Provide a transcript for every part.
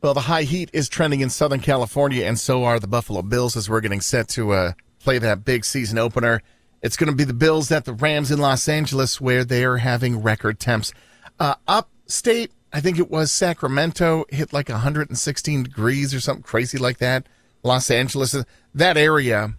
Well, the high heat is trending in Southern California, and so are the Buffalo Bills as we're getting set to uh, play that big season opener. It's going to be the Bills at the Rams in Los Angeles, where they are having record temps. Uh, upstate, I think it was Sacramento, hit like 116 degrees or something crazy like that. Los Angeles, that area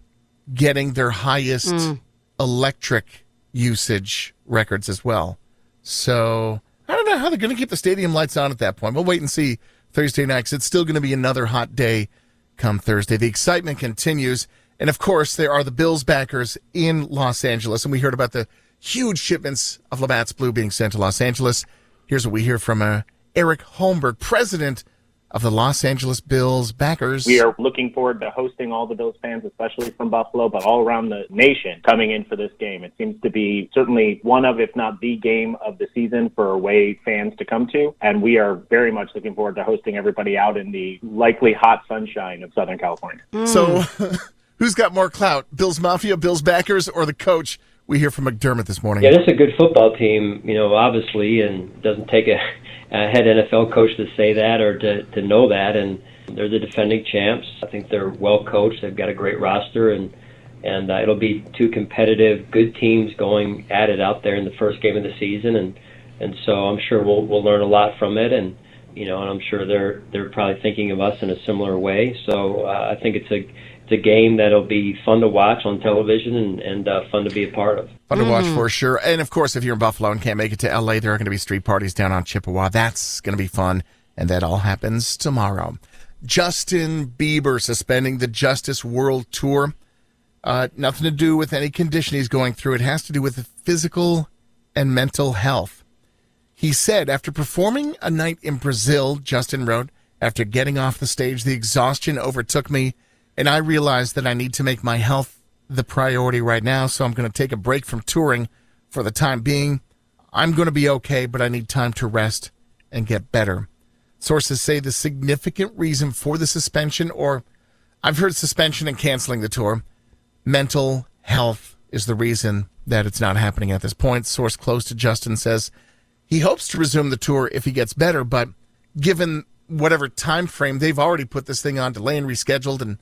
getting their highest mm. electric usage records as well. So I don't know how they're going to keep the stadium lights on at that point. We'll wait and see Thursday night it's still going to be another hot day come Thursday. The excitement continues. And of course, there are the Bills backers in Los Angeles. And we heard about the huge shipments of Labatt's Blue being sent to Los Angeles. Here's what we hear from uh, Eric Holmberg, president of the Los Angeles Bills backers. We are looking forward to hosting all the Bills fans, especially from Buffalo, but all around the nation coming in for this game. It seems to be certainly one of, if not the game of the season for away fans to come to. And we are very much looking forward to hosting everybody out in the likely hot sunshine of Southern California. Mm. So, who's got more clout? Bills Mafia, Bills backers, or the coach? We hear from McDermott this morning. Yeah, this is a good football team, you know, obviously, and doesn't take a uh, head NFL coach to say that or to, to know that. And they're the defending champs. I think they're well coached. They've got a great roster, and and uh, it'll be two competitive, good teams going at it out there in the first game of the season. And and so I'm sure we'll we'll learn a lot from it. And you know, and I'm sure they're they're probably thinking of us in a similar way. So uh, I think it's a it's a game that'll be fun to watch on television and, and uh, fun to be a part of. Fun to watch mm. for sure. And of course, if you're in Buffalo and can't make it to LA, there are going to be street parties down on Chippewa. That's going to be fun. And that all happens tomorrow. Justin Bieber suspending the Justice World Tour. Uh, nothing to do with any condition he's going through. It has to do with physical and mental health. He said after performing a night in Brazil, Justin wrote, after getting off the stage, the exhaustion overtook me and I realized that I need to make my health the priority right now. So I'm going to take a break from touring for the time being. I'm going to be okay, but I need time to rest and get better. Sources say the significant reason for the suspension, or I've heard suspension and canceling the tour, mental health is the reason that it's not happening at this point. Source close to Justin says he hopes to resume the tour if he gets better, but given whatever time frame they've already put this thing on delay and rescheduled and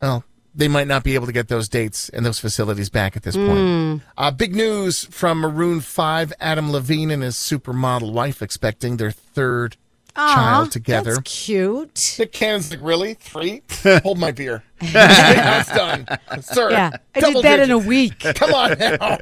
well, they might not be able to get those dates and those facilities back at this point. Mm. Uh, big news from Maroon 5 Adam Levine and his supermodel wife expecting their third Aww, child together. That's cute. The cans like really three. Hold my beer. That's done, sir. Yeah, I did that digit. in a week. Come on now.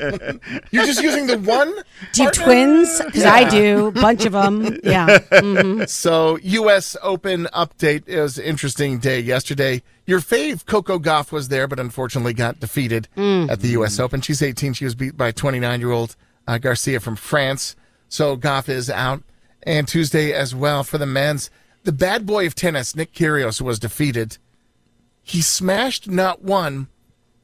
You're just using the one. Do you twins? Because yeah. I do. Bunch of them. Yeah. Mm-hmm. So U.S. Open update. It was an interesting day yesterday. Your fave Coco Gauff was there, but unfortunately got defeated mm. at the U.S. Open. She's 18. She was beat by 29 year old uh, Garcia from France. So Gauff is out and Tuesday as well for the men's. The bad boy of tennis, Nick Kyrgios, was defeated. He smashed not one,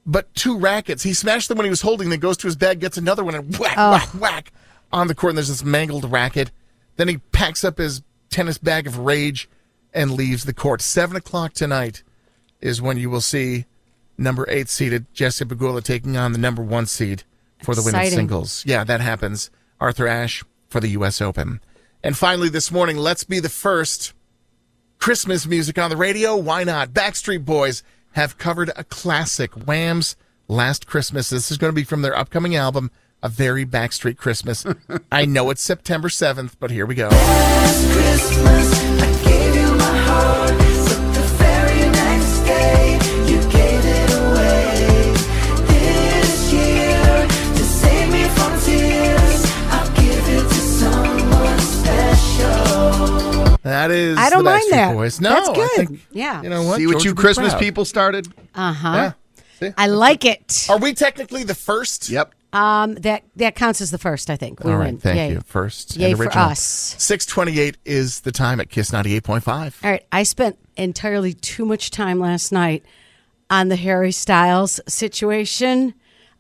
but two rackets. He smashed them when he was holding, then goes to his bag, gets another one, and whack, oh. whack, whack on the court. And there's this mangled racket. Then he packs up his tennis bag of rage and leaves the court. Seven o'clock tonight is when you will see number eight seeded Jessie Pegula taking on the number one seed for Exciting. the women's singles. Yeah, that happens. Arthur Ashe for the U.S. Open. And finally, this morning, let's be the first Christmas music on the radio. Why not? Backstreet Boys have covered a classic, Wham's Last Christmas. This is going to be from their upcoming album, A Very Backstreet Christmas. I know it's September 7th, but here we go. That is. I don't mind that. Boys. No, that's good. Think, yeah. You know what? See what you Christmas people started. Uh huh. Yeah. I like it. Are we technically the first? Yep. Um, that that counts as the first, I think. We All win. thank Yay. you. First, Yay and for us. Six twenty-eight is the time at Kiss ninety-eight point five. All right, I spent entirely too much time last night on the Harry Styles situation.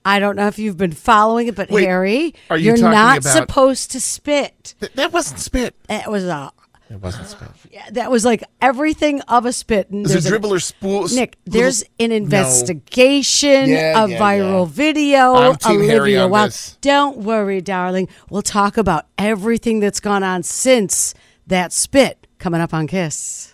I don't know if you've been following it, but Wait, Harry, are you are not about- supposed to spit. Th- that wasn't spit. It was a It wasn't spit. Yeah, that was like everything of a spit. And there's it a- dribble or spool? Nick, there's an No. investigation, Yeah, a yeah, viral yeah. video. I'm Team Harry Olivia on Wilde. this. Don't worry, darling. We'll talk about everything that's gone on since that spit coming up on Kiss.